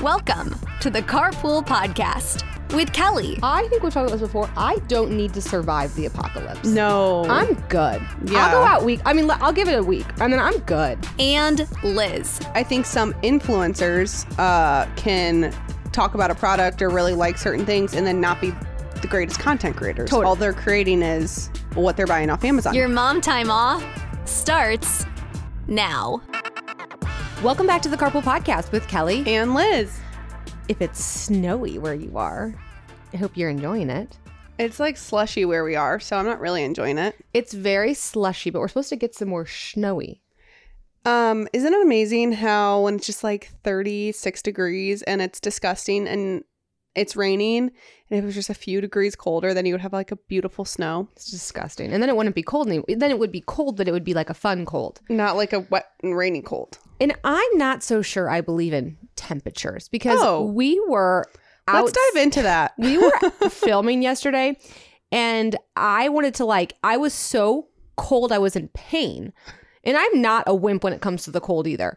Welcome to the Carpool Podcast with Kelly I think we've talked about this before. I don't need to survive the apocalypse. No. I'm good. Yeah. I'll go out week. I mean, I'll give it a week, and then I'm good. and Lizz. I think some influencers uh, can talk about a product or really like certain things and then not be the greatest content creators. Totally. All they're creating is what they're buying off Amazon. Your mom time off starts now. Welcome back to the Carpool Podcast with Kelly. and Lizz. If it's snowy where you are, I hope you're enjoying it. It's like slushy where we are, so I'm not really enjoying it. It's very slushy, but we're supposed to get some more snowy. Um, isn't it amazing how when it's just like 36 degrees and it's disgusting and it's raining and if it was just a few degrees colder, then you would have like a beautiful snow. It's disgusting. And then it wouldn't be cold. Then it would be cold, but it would be like a fun cold. Not like a wet and rainy cold. And I'm not so sure I believe in temperatures because Oh. we were out Let's dive into that. we were filming yesterday and I wanted to like I was so cold I was in pain. And I'm not a wimp when it comes to the cold either.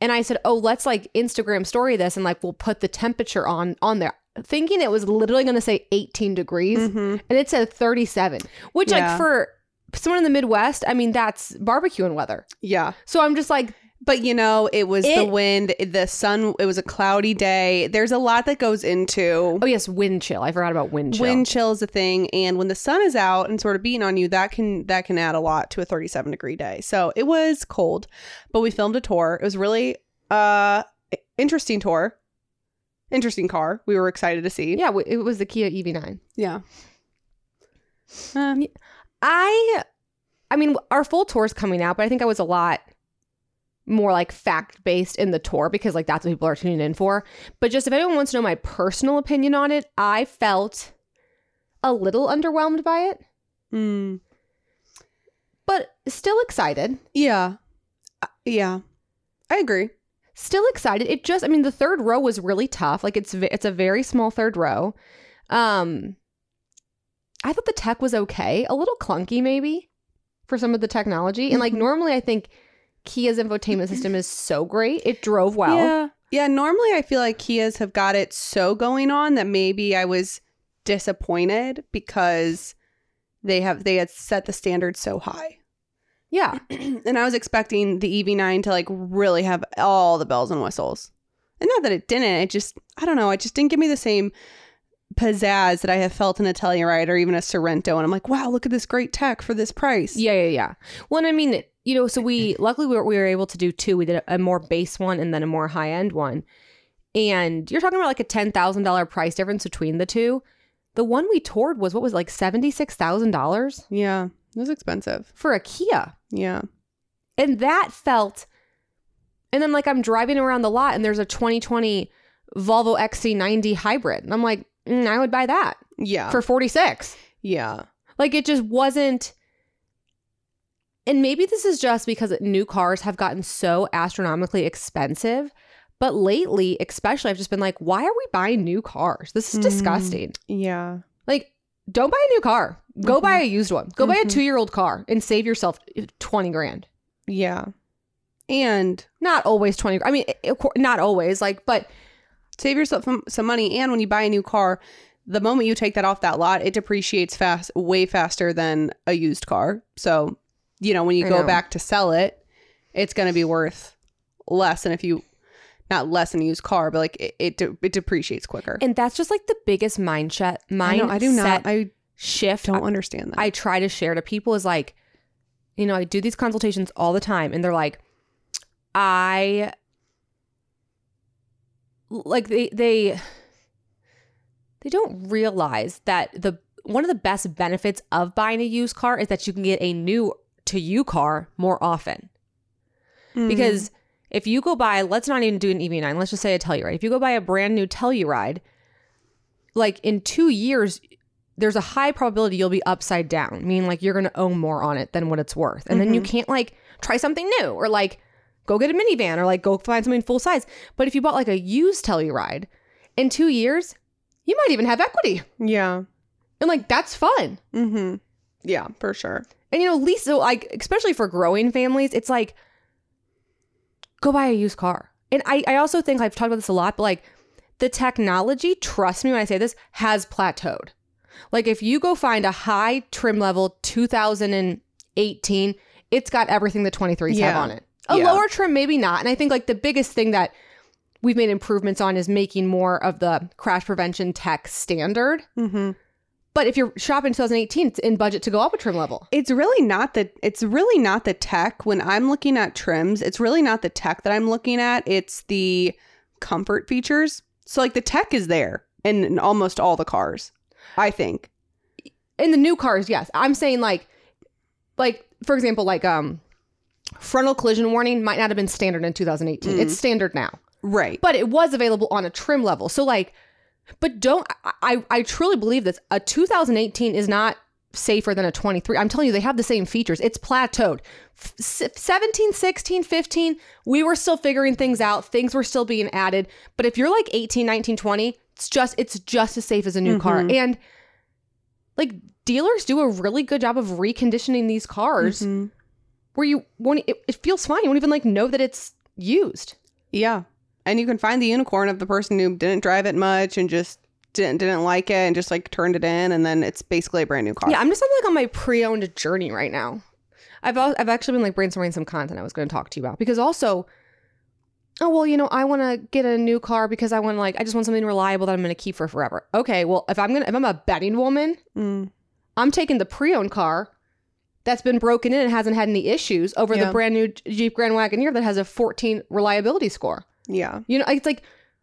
And I said, "Oh, let's like Instagram story this and like we'll put the temperature on on there." Thinking it was literally going to say 18 degrees Mhm. and it said 37, which Yeah. like for someone in the Midwest, I mean that's barbecue barbecuing weather. Yeah. So I'm just like But you know, it was the wind, the sun, it was a cloudy day. There's a lot that goes into Oh yes, wind chill. I forgot about wind chill. wind chill is a thing and when the sun is out and sort of beating on you, that can that can add a lot to a 37 degree day. So it was cold, but we filmed a tour. It was really uh interesting tour. Interesting car. We were excited to see. yeah, it was the Kia E EV9. Yeah. I I mean our full tour is coming out, but I think I was a lot more like fact based in the tour because like that's what people are tuning in for. But just if anyone wants to know my personal opinion on it, I felt a little underwhelmed by it, mm, but still excited. yeah. Uh, yeah. I agree. Still excited. It just I mean the third row was really tough. Like it's it's a very small third row. Um I thought the tech was okay, a little clunky maybe for some of the technology. And like Mhm. normally I think Kia's infotainment system is so great. It drove well. Yeah. Yeah. Normally, I feel like Kias have got it so going on that maybe I was disappointed because they have they had set the standard so high, Yeah. and I was expecting the EV9 to like really have all the bells and whistles, and not that it didn't. It just I don't know. It just didn't give me the same pizzazz that I have felt in a Telluride or even a Sorento, and I'm like, wow, look at this great tech for this price. Yeah, yeah, yeah. Well, I mean, you know, so we luckily we were, we were able to do two. We did a, a more base one and then a more high end one. And you're talking about like a ten thousand dollar price difference between the two. The one we toured was what was like seventy six thousand dollars Yeah. It was expensive. for a Kia, Yeah. and that felt. And then like I'm driving around the lot and there's a 2020 Volvo XC90 hybrid, and I'm like, mm, I would buy that Yeah. for 46. yeah. Like it just wasn't. And maybe this is just because new cars have gotten so astronomically expensive. But lately, especially, I've just been like, why are we buying new cars? This is Mm. disgusting. Yeah. Like, don't buy a new car. Go Mhm. buy a used one. Go buy a Mhm. two year old car and save yourself 20 grand. Yeah. And Not always 20. I mean, not always, like, but save yourself some, some money and when you buy a new car the moment you take that off that lot it depreciates fast way faster than a used car so you know when you I go know. back to sell it it's going to be worth less than if you not less than a used car but like it it, de- it depreciates quicker. And that's just like the biggest mindset I, know, I do not i shift. don't understand that. I try to share to people is like, you know, I do these consultations all the time, and they're like, I like they they they don't realize that the one of the best benefits of buying a used car is that you can get a new to you car more often. Mm. because if you go buy let's not even do an EV9 let's just say a Telluride. If you go buy a brand new Telluride like in 2 years there's a high probability you'll be upside down meaning like you're going to owe more on it than what it's worth. And then you can't like try something new or like go get a minivan or like go find something full size. But if you bought like a used Telluride in 2 years you might even have equity. Yeah. And like that's fun. Mm-hmm. Yeah for sure And you know, Lisa, like especially for growing families, it's like go buy a used car. And I, I also think I've talked about this a lot, but like the technology, trust me when I say this, has plateaued. Like if you go find a high trim level 2018, it's got everything the 23s have on it. A Yeah. lower trim, maybe not. And I think like the biggest thing that we've made improvements on is making more of the crash prevention tech standard. Mm-hmm. But if you're shopping 2018, it's in budget to go up a trim level. It's really not the it's really not the tech when I'm looking at trims. It's really not the tech that I'm looking at. It's the comfort features. So like the tech is there in, in almost all the cars. I think. In the new cars, yes. I'm saying like like for example, like um frontal collision warning might not have been standard in 2018. It's standard now. Right. But it was available on a trim level. So like but don't I I, truly believe this. A 2018 is not safer than a 23. I'm telling you they have the same features. It's plateaued. F- s- 17, 16, 15, we were still figuring things out. Things were still being added. But if you're like 18, 19, 20, it's just it's just as safe as a new car. And like dealers do a really good job of reconditioning these cars Mhm. where you won't it, it feels fine. You won't even like know that it's used. Yeah. And you can find the unicorn of the person who didn't drive it much and just didn't didn't like it and just like turned it in and then it's basically a brand new car. Yeah, I'm just on, like on my pre-owned journey right now. I've I've actually been like brainstorming some content I was going to talk to you about because also, oh well, you know, I want to get a new car because I want to like I just want something reliable that I'm going to keep for forever. Okay, well if I'm gonna if I'm a betting woman, Mm. I'm taking the pre-owned car that's been broken in and hasn't had any issues over Yeah. the brand new Jeep Grand Wagoneer that has a 14 reliability score. Yeah. You know, it's like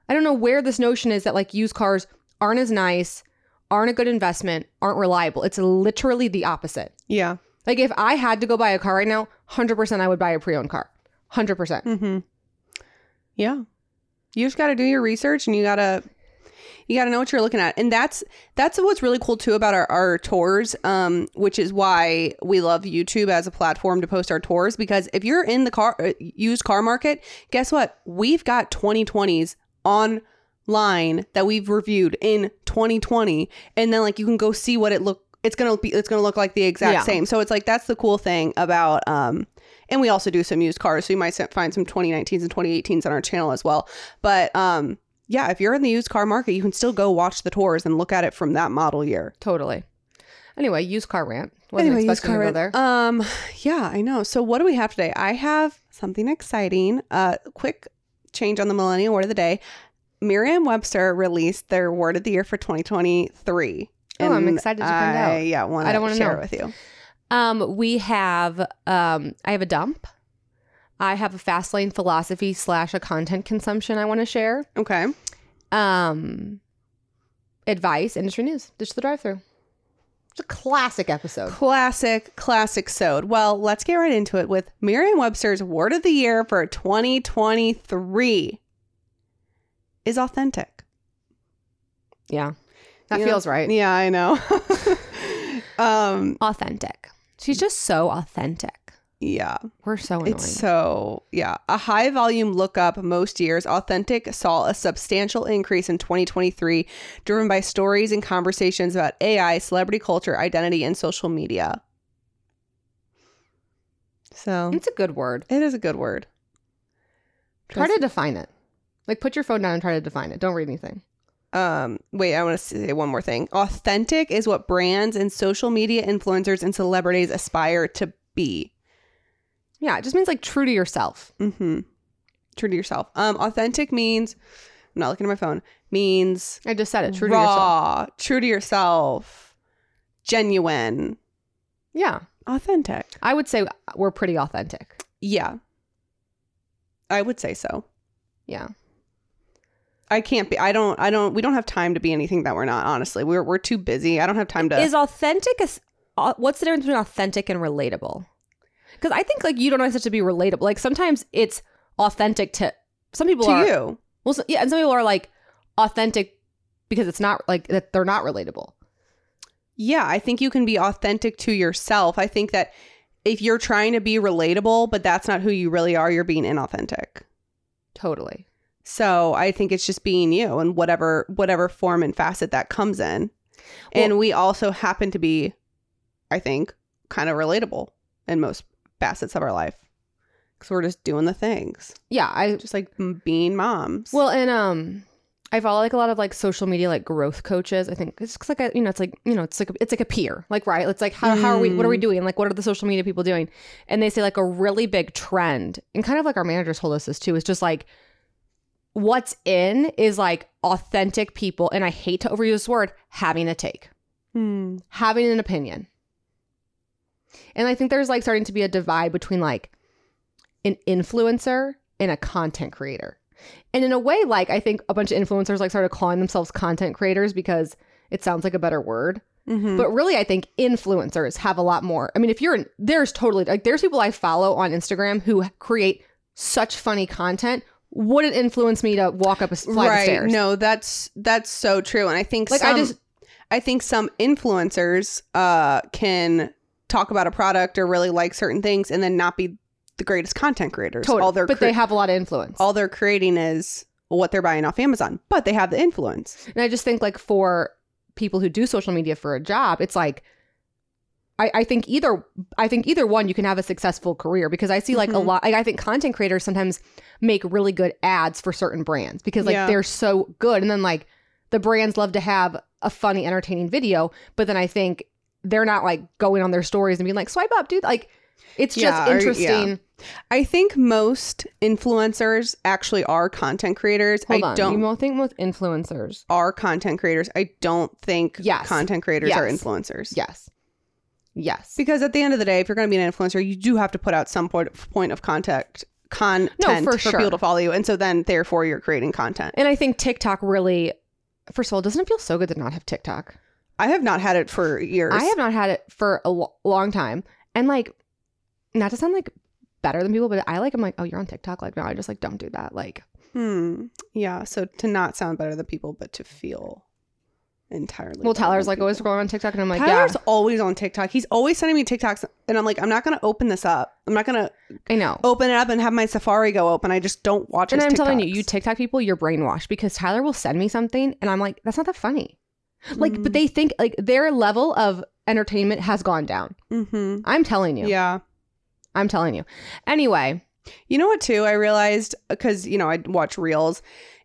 I don't know where this notion is that like used cars aren't as nice, aren't a good investment, aren't reliable. It's literally the opposite. Yeah. Like if I had to go buy a car right now, 100% I would buy a pre-owned car. 100%. Mm-hmm. Yeah. You just got to do your research and you got to you got to know what you're looking at. And that's that's what's really cool too about our, our tours um which is why we love YouTube as a platform to post our tours because if you're in the car uh, used car market, guess what? We've got 2020s online that we've reviewed in 2020 and then like you can go see what it look it's to be it's to look like the exact Yeah. same. So it's like that's the cool thing about um and we also do some used cars so you might find some 2019s and 2018s on our channel as well but um yeah if you're in the used car market you can still go watch the tours and look at it from that model year Totally. Anyway, used car rant. Wasn't anyway used car to rent. there. um yeah i know so what do we have today i have something exciting uh quick change on the millennial word of the day merriam-webster released their word of the year for 2023 Oh, I'm excited to find I, out. yeah want I don't wanna share know. it with you Um, we have um, I have a dump. I have a fast lane philosophy slash a content consumption I want to share. okay Um, advice, industry news, ditch the drive through. It's a classic episode. Classic, classic sode. Well, let's get right into it with Merriam Webster's word of the year for 2023 is authentic. Yeah, that You know? feels right. Yeah, I know. um, Authentic. She's just so authentic. Yeah, We're so annoying. it's so, yeah. A high volume lookup most years, Authentic saw a substantial increase in 2023, driven by stories and conversations about AI, celebrity culture, identity, and social media. So it's a good word. it is a good word. Try to define it. Like put your phone down and try to define it. Don't read anything. um wait i want to say one more thing authentic is what brands and social media influencers and celebrities aspire to be Yeah, it just means like true to yourself. mm-hmm true to yourself um authentic means i'm not looking at my phone means I just said it. True to yourself. raw true to yourself genuine Yeah, authentic I would say we're pretty authentic. yeah i would say so Yeah. i can't be i don't i don't we don't have time to be anything that we're not honestly we're, we're too busy i don't have time to Is authentic a, what's the difference between authentic and relatable? Because I think like you don't always have to be relatable. Like sometimes it's authentic to some people to are you well, so, yeah, and some people are like authentic because it's not like that they're not relatable. Yeah, I think you can be authentic to yourself. I think that if you're trying to be relatable, but that's not who you really are, you're being inauthentic. Totally. So I think it's just being you and whatever whatever form and facet that comes in. and we also happen to be, I think, kind of relatable in most facets of our life. Because we're just doing the things. Yeah, I Just like being moms. well, and um, I follow like a lot of like social media like growth coaches. I think it's like a you know it's like you know it's like a, it's like a peer like right. It's like how how are we what are we doing like what are the social media people doing? And they say like a really big trend and kind of like our manager told us this too is just like what's in is like authentic people and I hate to overuse this word having a take Hmm. having an opinion. And I think there's like starting to be a divide between like an influencer and a content creator. And in a way, like I think a bunch of influencers like started calling themselves content creators because it sounds like a better word. Mhm. But really, I think influencers have a lot more. I mean, if you're there's totally like there's people I follow on Instagram who create such funny content. Wouldn't influence me to walk up a flight of stairs. No, that's that's so true. And I think Like, some, I just- I think some influencers uh can talk about a product or really like certain things and then not be the greatest content creators. totally. All they're but cre- they have a lot of influence. all they're creating is what they're buying off Amazon, but they have the influence. And I just think like for people who do social media for a job, it's like I, I think either I think either one you can have a successful career because I see like a Mhm. lot like I think content creators sometimes make really good ads for certain brands because like Yeah. they're so good and then like the brands love to have a funny entertaining video but then I think they're not like going on their stories and being like swipe up dude like it's Yeah, just or- interesting I think most influencers actually are content creators. hold I on don't you mo- think most influencers are content creators. I don't think Yes. content creators are influencers. yes yes Because at the end of the day, if you're going to be an influencer, you do have to put out some point point of contact content for for, sure. people to follow you, and so then therefore you're creating content. and I think TikTok really first of all doesn't it feel so good to not have TikTok I have not had it for years. I have not had it for a lo- long time. And like, not to sound like better than people, but I like, I'm like, oh, you're on TikTok. Like, no, I just like, don't do that. Like, Hmm. Yeah. So to not sound better than people, but to feel entirely. well, Tyler's like always people. scrolling on TikTok. And I'm like, Tyler's always on TikTok. He's always sending me TikToks, and I'm like, I'm not going to open this up. I'm not going to yeah, I know. open it up and have my Safari go open. I just don't watch. and I'm telling you, you TikTok people, you're brainwashed because Tyler will send me something and I'm like, that's not that funny. Like, Mhm. but they think like their level of entertainment has gone down. Mhm. I'm telling you. Yeah. I'm telling you. Anyway, You know what too? I realized because you know I watch reels,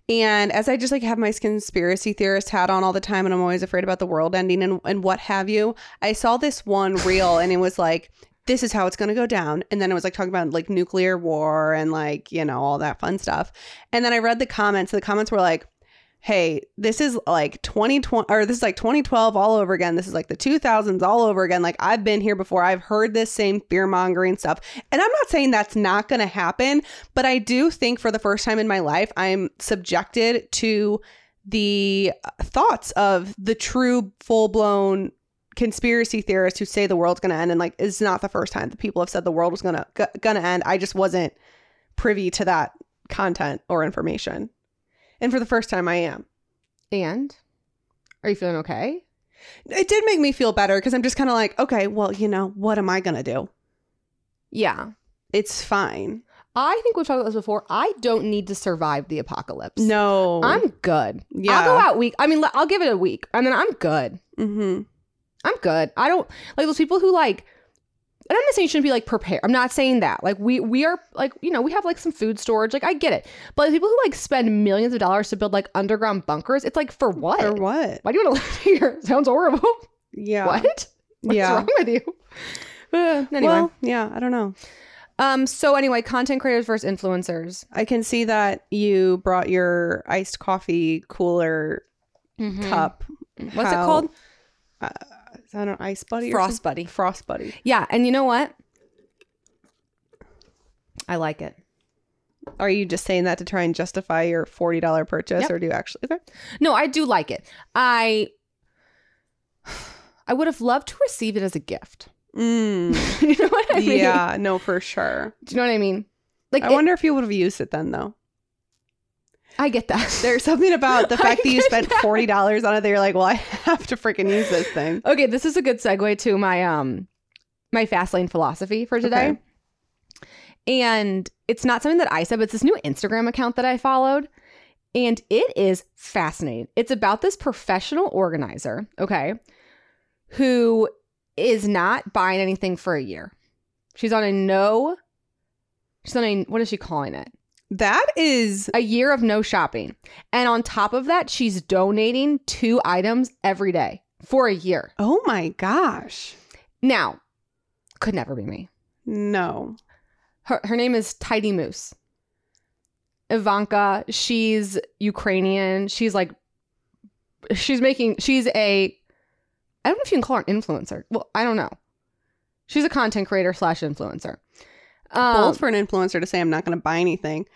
and as I just like have my conspiracy theorist hat on all the time, and I'm always afraid about the world ending and and what have you. I saw this one reel, and it was like. This is how it's going to go down. And then it was like talking about like nuclear war and like, you know, all that fun stuff. And then I read the comments. The comments were like, hey, this is like 2020 or this is like 2012 all over again. This is like the 2000s all over again. Like I've been here before. I've heard this same fear mongering stuff. And I'm not saying that's not going to happen, but I do think for the first time in my life, I'm subjected to the thoughts of the true full blown conspiracy theorists who say the world's going to end and like it's not the first time that people have said the world was going to going to end. I just wasn't privy to that content or information. And for the first time I am. and are you feeling okay? It did make me feel better because I'm just kind of like, okay, well, you know, what am I going to do? Yeah. It's fine. I think we've talked about this before. I don't need to survive the apocalypse. No. I'm good. Yeah. I'll go out week. I mean, I'll give it a week and then I'm good. mm-hmm. I'm good. I don't like those people who like. And I'm not saying you shouldn't be like prepared. I'm not saying that. Like we we are like you know we have like some food storage. Like I get it. But like, people who like spend millions of dollars to build like underground bunkers, it's like for what? For what? Why do you want to live here? Sounds horrible. Yeah. What? What's Yeah. wrong with you? Uh, anyway, Well, yeah, I don't know. um. So anyway, content creators versus influencers. I can see that you brought your iced coffee cooler cup. Mm-hmm. What's How- it called? Is that an ice buddy? or Frost? Buddy. Frost buddy. Yeah, and you know what? I like it. Are you just saying that to try and justify your forty dollar purchase, Yep. or do you actually? Okay. No, I do like it. I I would have loved to receive it as a gift. Mm. you know what I mean? yeah. No, for sure. Do you know what I mean? Like I it- wonder if you would have used it then, though. I get that. There's something about the fact that you spent that. forty dollars on it. That you're like, well, I have to freaking use this thing. Okay, this is a good segue to my um my fast lane philosophy for today. Okay. And it's not something that I said, but it's this new Instagram account that I followed. And it is fascinating. It's about this professional organizer, okay, who is not buying anything for a year. She's on a no, she's on a, what is she calling it? That is A year of no shopping. And on top of that, she's donating two items every day for a year. oh my gosh. Now, could never be me. No. Her, her name is Tidy Moose. Ivanka, she's Ukrainian. She's like, she's making, she's a, I don't know if you can call her an influencer. Well, I don't know. She's a content creator slash influencer. Um, Bold for an influencer to say I'm not going to buy anything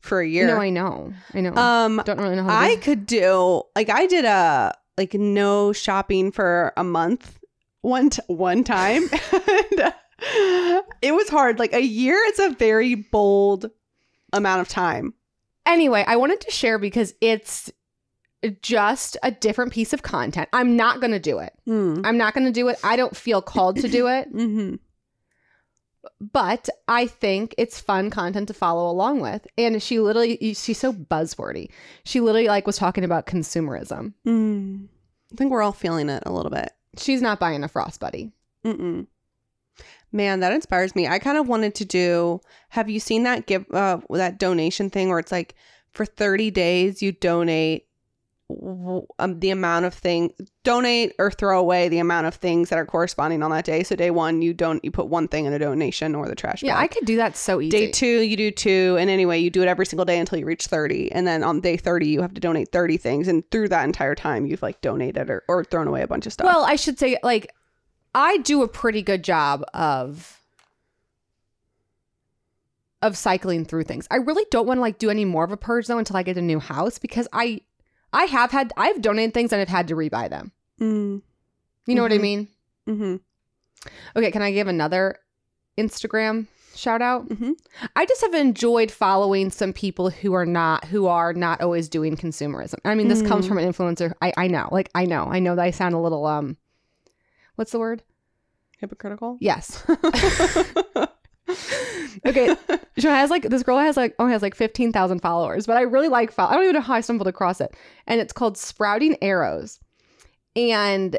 for a year. No, I know. I know. um don't really know how to I could do like I did a like no shopping for a month one t- one time. and, uh, it was hard. Like a year it's a very bold amount of time. Anyway, I wanted to share because it's just a different piece of content. I'm not going to do it. Mm. I'm not going to do it. I don't feel called to do it, hmm but I think it's fun content to follow along with. And she literally, she's so buzzwordy. She literally like was talking about consumerism. Mm. I think we're all feeling it a little bit. She's not buying a Frost Buddy. Mm-mm. Man, that inspires me. I kind of wanted to do. Have you seen that give uh, that donation thing where it's like for thirty days you donate um, the amount of thing donate or throw away the amount of things that are corresponding on that day. So day one you don't you put one thing in a donation or the trash. Yeah, I could do that so easy. Day two you do two, and anyway you do it every single day until you reach thirty, and then on day thirty you have to donate thirty things, and through that entire time you've like donated or, or thrown away a bunch of stuff. Well, I should say, like, I do a pretty good job of of cycling through things. I really don't want to like do any more of a purge though until I get a new house because I I have had I've donated things and I've had to rebuy them. mm, You know what I Mhm. mean? mm-hmm. Okay, can I give another Instagram shout out? Mhm. I just have enjoyed following some people who are not who are not always doing consumerism. I mean, this comes Mm. from an influencer. I I know, like I know, I know that I sound a little um, what's the word? hypocritical. Yes. okay, she has like this girl has like oh has like fifteen thousand followers, but I really like follow. I don't even know how I stumbled across it, and it's called Sprouting Arrows, and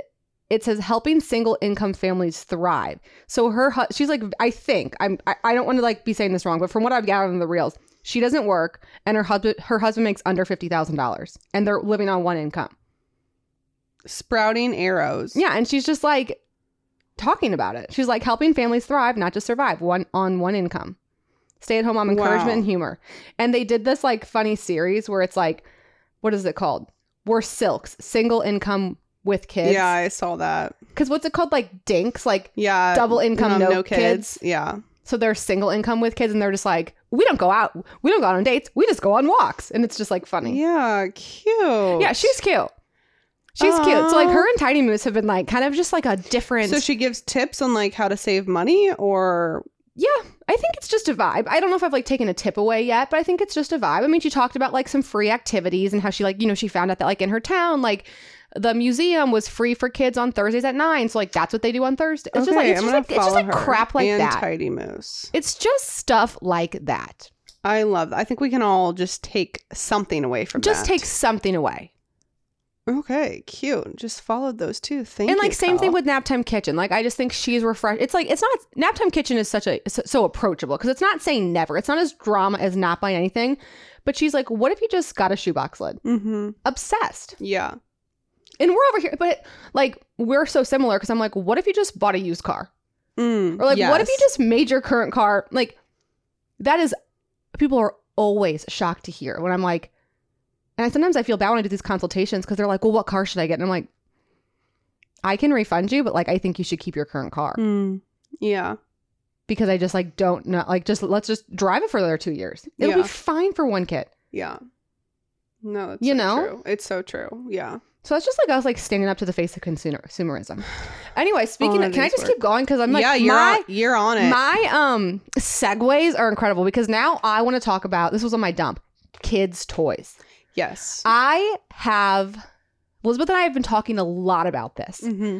it says helping single income families thrive. So her hu- she's like I think I'm I, I don't want to like be saying this wrong, but from what I've gathered in the reels, she doesn't work, and her husband her husband makes under fifty thousand dollars, and they're living on one income. sprouting arrows. Yeah, and she's just like talking about it. She's like helping families thrive, not just survive, one on one income. Stay at home mom encouragement Wow. and humor. And they did this like funny series where it's like, what is it called? We're silks, single income with kids. Yeah, I saw that. Because what's it called? Like dinks, like Yeah. Double income, no kids. Yeah. so they're single income with kids and they're just like, we don't go out, we don't go out on dates, we just go on walks. And it's just like funny. Yeah, cute. Yeah, she's cute. She's cute. So like her and Tidy Moose have been like kind of just like a different So she gives tips on like how to save money or Yeah, I think it's just a vibe. I don't know if I've like taken a tip away yet, but I think it's just a vibe. I mean, she talked about like some free activities and how she like, you know, she found out that like in her town, like the museum was free for kids on Thursdays at nine. So like that's what they do on Thursday. It's just like it's I'm just like, it's just like crap like and that. Tidy Moose. It's just stuff like that. I love that. I think we can all just take something away from Just that. take something away. Okay, cute. Just followed those two. Thank and you. like same thing Cal. with Naptime Kitchen. Like I just think she's refreshed. It's like it's not Naptime Kitchen is such a so, approachable because it's not saying never. It's not as drama as not buying anything. But she's like, what if you just got a shoebox lid? Mm-hmm. Obsessed. Yeah. And we're over here, but like we're so similar because I'm like, what if you just bought a used car? Mm, Or like, what if you just made your current car? Like, that is, people are always shocked to hear when I'm like, and I, sometimes I feel bad when I do these consultations because they're like, well, what car should I get? And I'm like, I can refund you, but like, I think you should keep your current car Mm, yeah. because I just like don't know. Like, just let's just drive it for another two years. It'll Yeah. be fine for one kid. Yeah. No, You so know? true. It's so true. Yeah. So that's just like I was like standing up to the face of consumer consumerism. Anyway, speaking of can I just work. keep going? Because I'm like, yeah, you're my, on, you're on it. My um segues are incredible because now I want to talk about this was on my dump. Kids toys. Yes. I have Elizabeth and I have been talking a lot about this hmm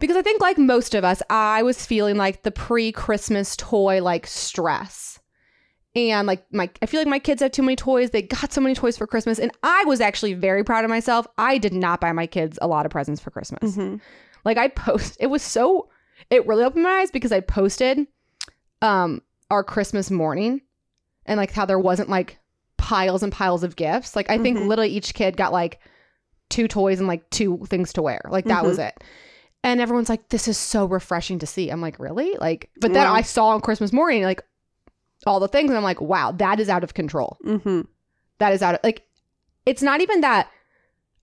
because I think like most of us, I was feeling like the pre-Christmas toy like stress. And like my I feel like my kids have too many toys. They got so many toys for Christmas and I was actually very proud of myself. I did not buy my kids a lot of presents for Christmas. hmm Like I post it was so it really opened my eyes because I posted um our Christmas morning and like how there wasn't like piles and piles of gifts. Like I think Mhm. literally each kid got like two toys and like two things to wear. Like that Mm-hmm. was it. And everyone's like, this is so refreshing to see. I'm like, really? Like, but then Wow. I saw on Christmas morning, like all the things, and I'm like, wow, that is out of control. Mm-hmm. That is out of like, it's not even that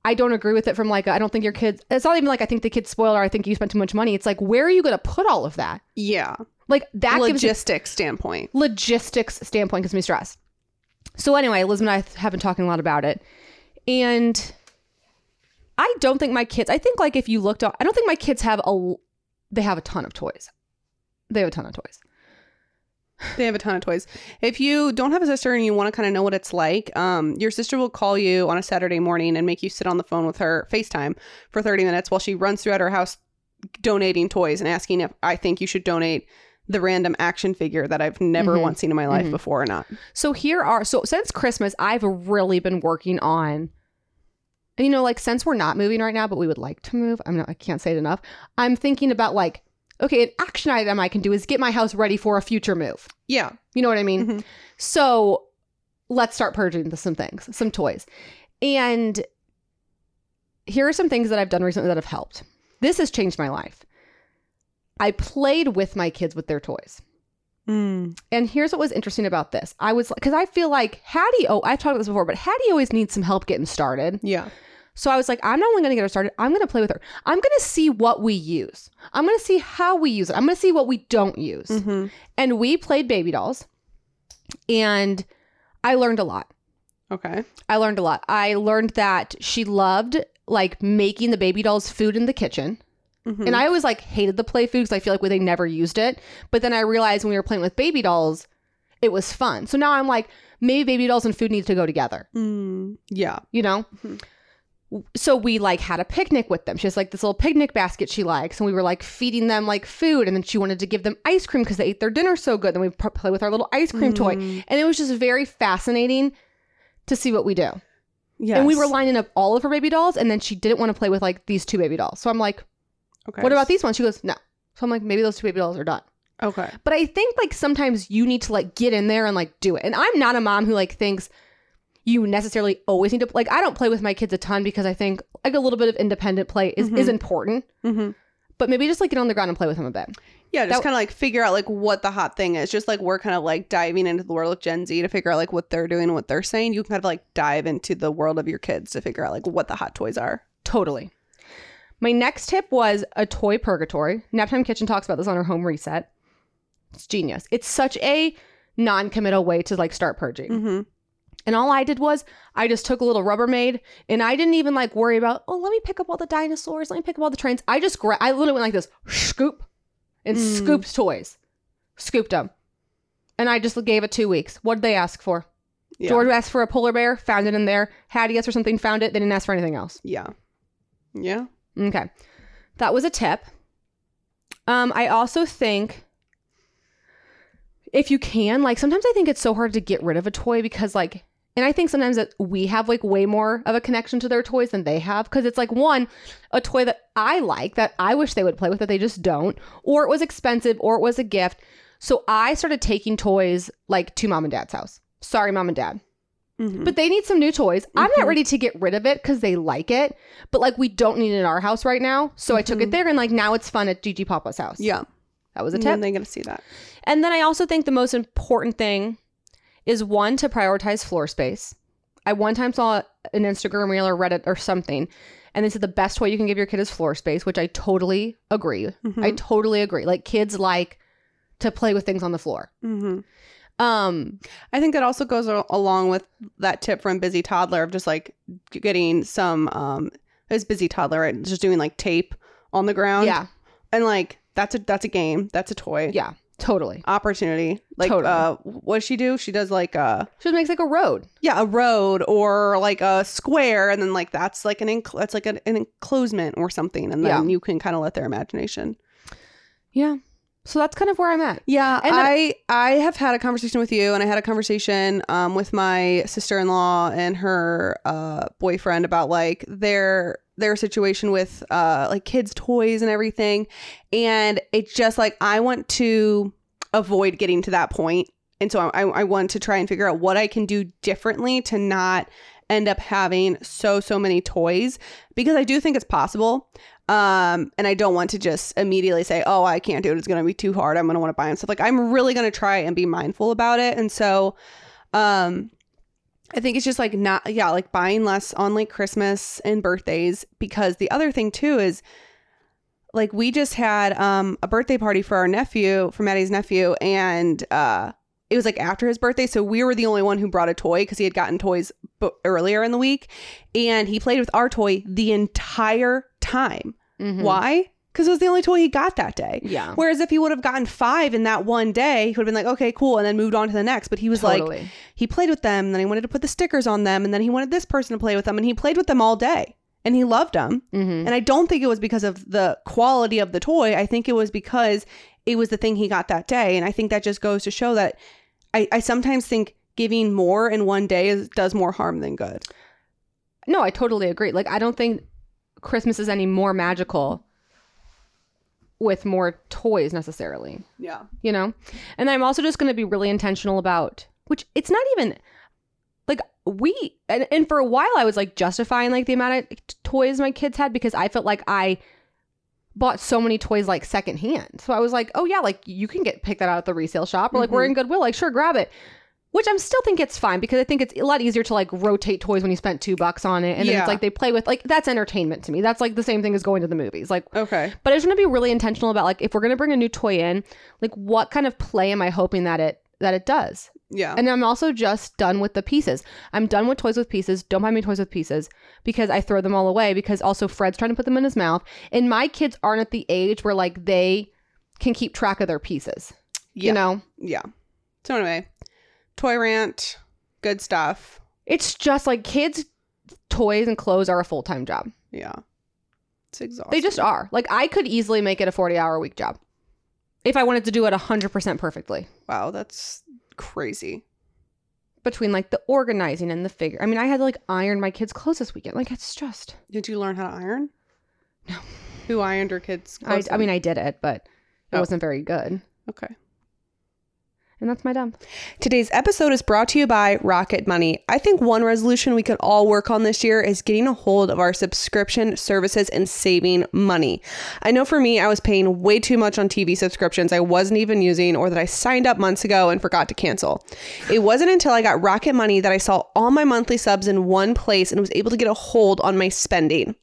I don't agree with it from like, I don't think your kids, it's not even like I think the kids spoiled or I think you spent too much money. It's like, where are you going to put all of that? Yeah. Like, that gives me- Logistics standpoint. logistics standpoint gives me stress. So anyway, Lizz and I have been talking a lot about it, and I don't think my kids. I think like if you looked, up, I don't think my kids have a. They have a ton of toys. They have a ton of toys. They have a ton of toys. If you don't have a sister and you want to kind of know what it's like, um, your sister will call you on a Saturday morning and make you sit on the phone with her FaceTime for 30 minutes while she runs throughout her house donating toys and asking if I think you should donate the random action figure that I've never Mhm. once seen in my life Mhm. before or not. So here are so since Christmas, I've really been working on. You know, like since we're not moving right now, but we would like to move. I'm not. I can't say it enough. I'm thinking about like, okay, an action item I can do is get my house ready for a future move. Yeah. You know what I mean? Mhm. So let's start purging the- some things, some toys. And here are some things that I've done recently that have helped. This has changed my life. I played with my kids with their toys. Mm. And here's what was interesting about this. I was because I feel like Hattie, oh, I've talked about this before, but Hattie always needs some help getting started. Yeah. So I was like, I'm not only going to get her started, I'm going to play with her. I'm going to see what we use. I'm going to see how we use it. I'm going to see what we don't use. Mhm. And we played baby dolls. And I learned a lot. Okay. I learned a lot. I learned that she loved like making the baby dolls food in the kitchen. Mhm. And I always like hated the play food because I feel like they never used it. But then I realized when we were playing with baby dolls, it was fun. So now I'm like, maybe baby dolls and food need to go together, Mm. Yeah. you know? Mhm. So we like had a picnic with them. She has like this little picnic basket she likes, and we were like feeding them like food. And then she wanted to give them ice cream because they ate their dinner so good. Then we play with our little ice cream toy, Mm. and it was just very fascinating to see what we do. Yes. And we were lining up all of her baby dolls, and then she didn't want to play with like these two baby dolls. So I'm like, Okay. what about these ones? She goes, no. So I'm like, maybe those two baby dolls are done. Okay. But I think like sometimes you need to like get in there and like do it. And I'm not a mom who like thinks you necessarily always need to like I don't play with my kids a ton because I think like a little bit of independent play is, is Mhm. important. hmm But maybe just like get on the ground and play with them a bit. Yeah, just kind of like figure out like what the hot thing is. Just like we're kind of like diving into the world of Gen Z to figure out like what they're doing and what they're saying. You can kind of like dive into the world of your kids to figure out like what the hot toys are. Totally. My next tip was a toy purgatory. Naptime Kitchen talks about this on her home reset. It's genius. It's such a non-committal way to like start purging. Mm-hmm. And all I did was I just took a little Rubbermaid and I didn't even like worry about, oh, let me pick up all the dinosaurs, let me pick up all the trains. I just gra- I literally went like this, scoop, and Mm. scooped toys. Scooped them. And I just gave it two weeks. What did they ask for? Yeah. George asked for a polar bear, found it in there. Hattie asked for something, found it. They didn't ask for anything else. Yeah. Yeah. Okay. That was a tip. Um, I also think if you can, like sometimes I think it's so hard to get rid of a toy because like and I think sometimes that we have like way more of a connection to their toys than they have because it's like one, a toy that I like that I wish they would play with that they just don't, or it was expensive or it was a gift. So I started taking toys like to mom and dad's house. Sorry, mom and dad. Mhm. But they need some new toys. I'm not Mhm. ready to get rid of it because they like it, but like we don't need it in our house right now. So I took it Mhm. there and like now it's fun at Gigi Papa's house. yeah. That was a And tip. then they get to see that. And then I also think the most important thing is one to prioritize floor space. I one time saw an Instagram reel or Reddit or something, and they said the best toy you can give your kid is floor space, which I totally agree. I Mhm. totally agree. Like kids like to play with things on the floor. Mhm. Um, I think that also goes along with that tip from Busy Toddler of just like getting some um it's Busy Toddler, right? Just doing like tape on the ground. yeah, And like that's a that's a game. That's a toy. yeah, totally. Opportunity. Like Totally. uh what does she do? She does like uh She makes like a road. yeah, a road or like a square and then like that's like an enc- that's like an, an enclosement or something and then Yeah. you can kind of let their imagination. Yeah. So that's kind of where I'm at. Yeah, And I I have had a conversation with you, and I had a conversation um, with my sister in law and her uh, boyfriend about like their their situation with uh, like kids' toys and everything, and it's just like I want to avoid getting to that point and so I, I want to try and figure out what I can do differently to not end up having so so many toys because I do think it's possible. Um, and I don't want to just immediately say, "Oh, I can't do it. It's going to be too hard. I'm going to want to buy and stuff." Like I'm really going to try and be mindful about it. And so, um, I think it's just like not yeah, like buying less on like Christmas and birthdays because the other thing too is like we just had um a birthday party for our nephew, for Maddie's nephew and uh it was like after his birthday, so we were the only one who brought a toy because he had gotten toys b- earlier in the week, and he played with our toy the entire time. Mhm. Why? Because it was the only toy he got that day. Yeah. Whereas if he would have gotten five in that one day, he would have been like, okay, cool, and then moved on to the next. But he was like, he played with them, and then he wanted to put the stickers on them, and then he wanted this person to play with them, and he played with them all day, and he loved them. Mhm. And I don't think it was because of the quality of the toy. I think it was because it was the thing he got that day. And I think that just goes to show that I, I sometimes think giving more in one day is, does more harm than good. No, I totally agree. Like, I don't think Christmas is any more magical with more toys necessarily, Yeah. you know? And I'm also just going to be really intentional about, which it's not even like we, and, and for a while I was like justifying like the amount of toys my kids had because I felt like I bought so many toys like secondhand. So I was like, oh yeah, like you can get pick that out at the resale shop or like we're mm-hmm. in Goodwill, like sure, grab it. Which I'm still think it's fine because I think it's a lot easier to like rotate toys when you spent two bucks on it, and then Yeah. it's like they play with like that's entertainment to me. That's like the same thing as going to the movies. Like, Okay. but I just want to be really intentional about like if we're gonna bring a new toy in, like what kind of play am I hoping that it that it does? Yeah. And I'm also just done with the pieces. I'm done with toys with pieces. Don't buy me toys with pieces because I throw them all away because also Fred's trying to put them in his mouth. And my kids aren't at the age where like they can keep track of their pieces. Yeah. You know? yeah. So anyway, toy rant, good stuff. It's just like kids' toys and clothes are a full time job. Yeah. It's exhausting. They just are. Like I could easily make it a 40 hour a week job if I wanted to do it 100% perfectly. wow, that's crazy. Between like the organizing and the figure. I mean, I had to like iron my kids' clothes this weekend. Like it's just. Did you learn how to iron? No. Who ironed your kids? I, clothes I mean. I did it, but it Oh. wasn't very good. okay. And that's my dump. Today's episode is brought to you by Rocket Money. I think one resolution we could all work on this year is getting a hold of our subscription services and saving money. I know for me, I was paying way too much on TV subscriptions I wasn't even using or that I signed up months ago and forgot to cancel. It wasn't until I got Rocket Money that I saw all my monthly subs in one place and was able to get a hold on my spending.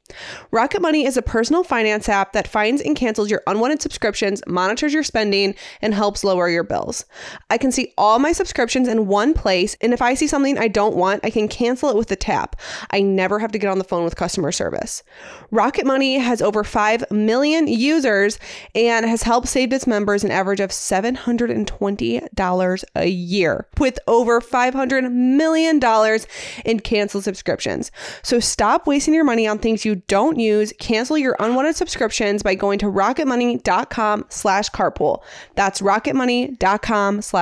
Rocket Money is a personal finance app that finds and cancels your unwanted subscriptions, monitors your spending, and helps lower your bills. I can see all my subscriptions in one place, and if I see something I don't want, I can cancel it with a tap. I never have to get on the phone with customer service. Rocket Money has over 5 million users and has helped save its members an average of $720 a year with over $500 million in canceled subscriptions. So stop wasting your money on things you don't use. Cancel your unwanted subscriptions by going to rocketmoney.com slash carpool. That's rocketmoney.com slash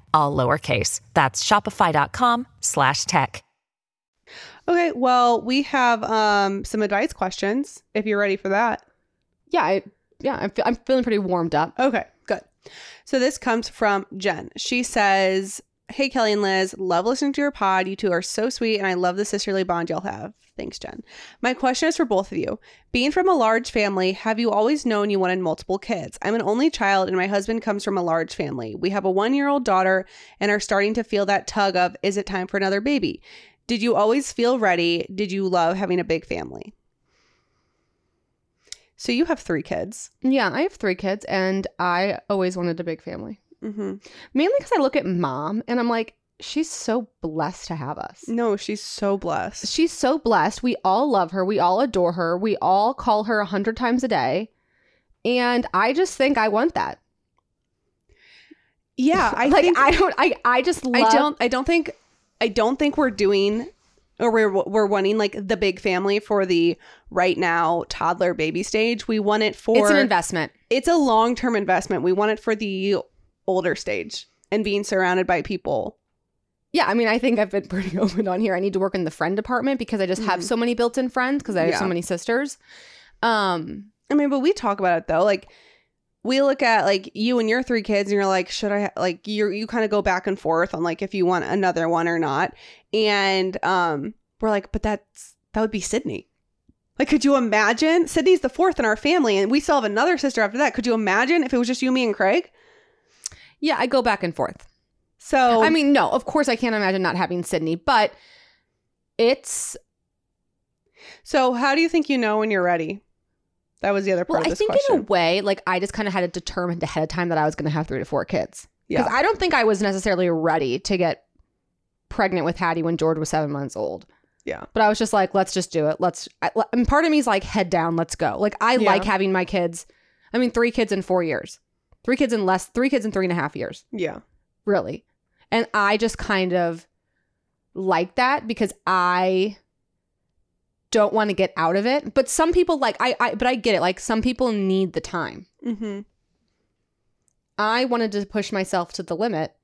all lowercase. That's shopify.com slash tech. Okay, well, we have um, some advice questions if you're ready for that. Yeah, I, yeah, I'm, fe- I'm feeling pretty warmed up. Okay, good. So this comes from Jen. She says, Hey, Kelly and Lizz, love listening to your pod. You two are so sweet, and I love the sisterly bond y'all have. Thanks, Jen. My question is for both of you. Being from a large family, have you always known you wanted multiple kids? I'm an only child, and my husband comes from a large family. We have a one year old daughter and are starting to feel that tug of, is it time for another baby? Did you always feel ready? Did you love having a big family? So you have three kids. Yeah, I have three kids, and I always wanted a big family. Mm-hmm. Mainly because I look at mom and I'm like, she's so blessed to have us. No, she's so blessed. She's so blessed. We all love her. We all adore her. We all call her a hundred times a day. And I just think I want that. Yeah, I like think I don't I I just love I don't I don't think I don't think we're doing or we're we're wanting like the big family for the right now toddler baby stage. We want it for it's an investment. it's a long term investment. We want it for the older stage and being surrounded by people. Yeah, I mean, I think I've been pretty open on here. I need to work in the friend department because I just have so many built-in friends because I have so many sisters. Um, I mean, but we talk about it though. Like we look at like you and your three kids, and you're like, should I like you? You kind of go back and forth on like if you want another one or not. And um, we're like, but that's that would be Sydney. Like, could you imagine? Sydney's the fourth in our family, and we still have another sister after that. Could you imagine if it was just you, me, and Craig? Yeah, I go back and forth. So I mean, no, of course I can't imagine not having Sydney, but it's so how do you think you know when you're ready? That was the other part well, of I think question. in a way, like I just kind of had it determined ahead of time that I was going to have three to four kids. yeah, Because I don't think I was necessarily ready to get pregnant with Hattie when George was seven months old. yeah, But I was just like, let's just do it. Let's. I, and part of me is like, head down, let's go. Like I Yeah. like having my kids. I mean, three kids in four years, three kids in less, three kids in three and a half years, yeah, really. And I just kind of like that because I don't want to get out of it. But some people like I, I. But I get it. Like some people need the time. mm-hmm. I wanted to push myself to the limit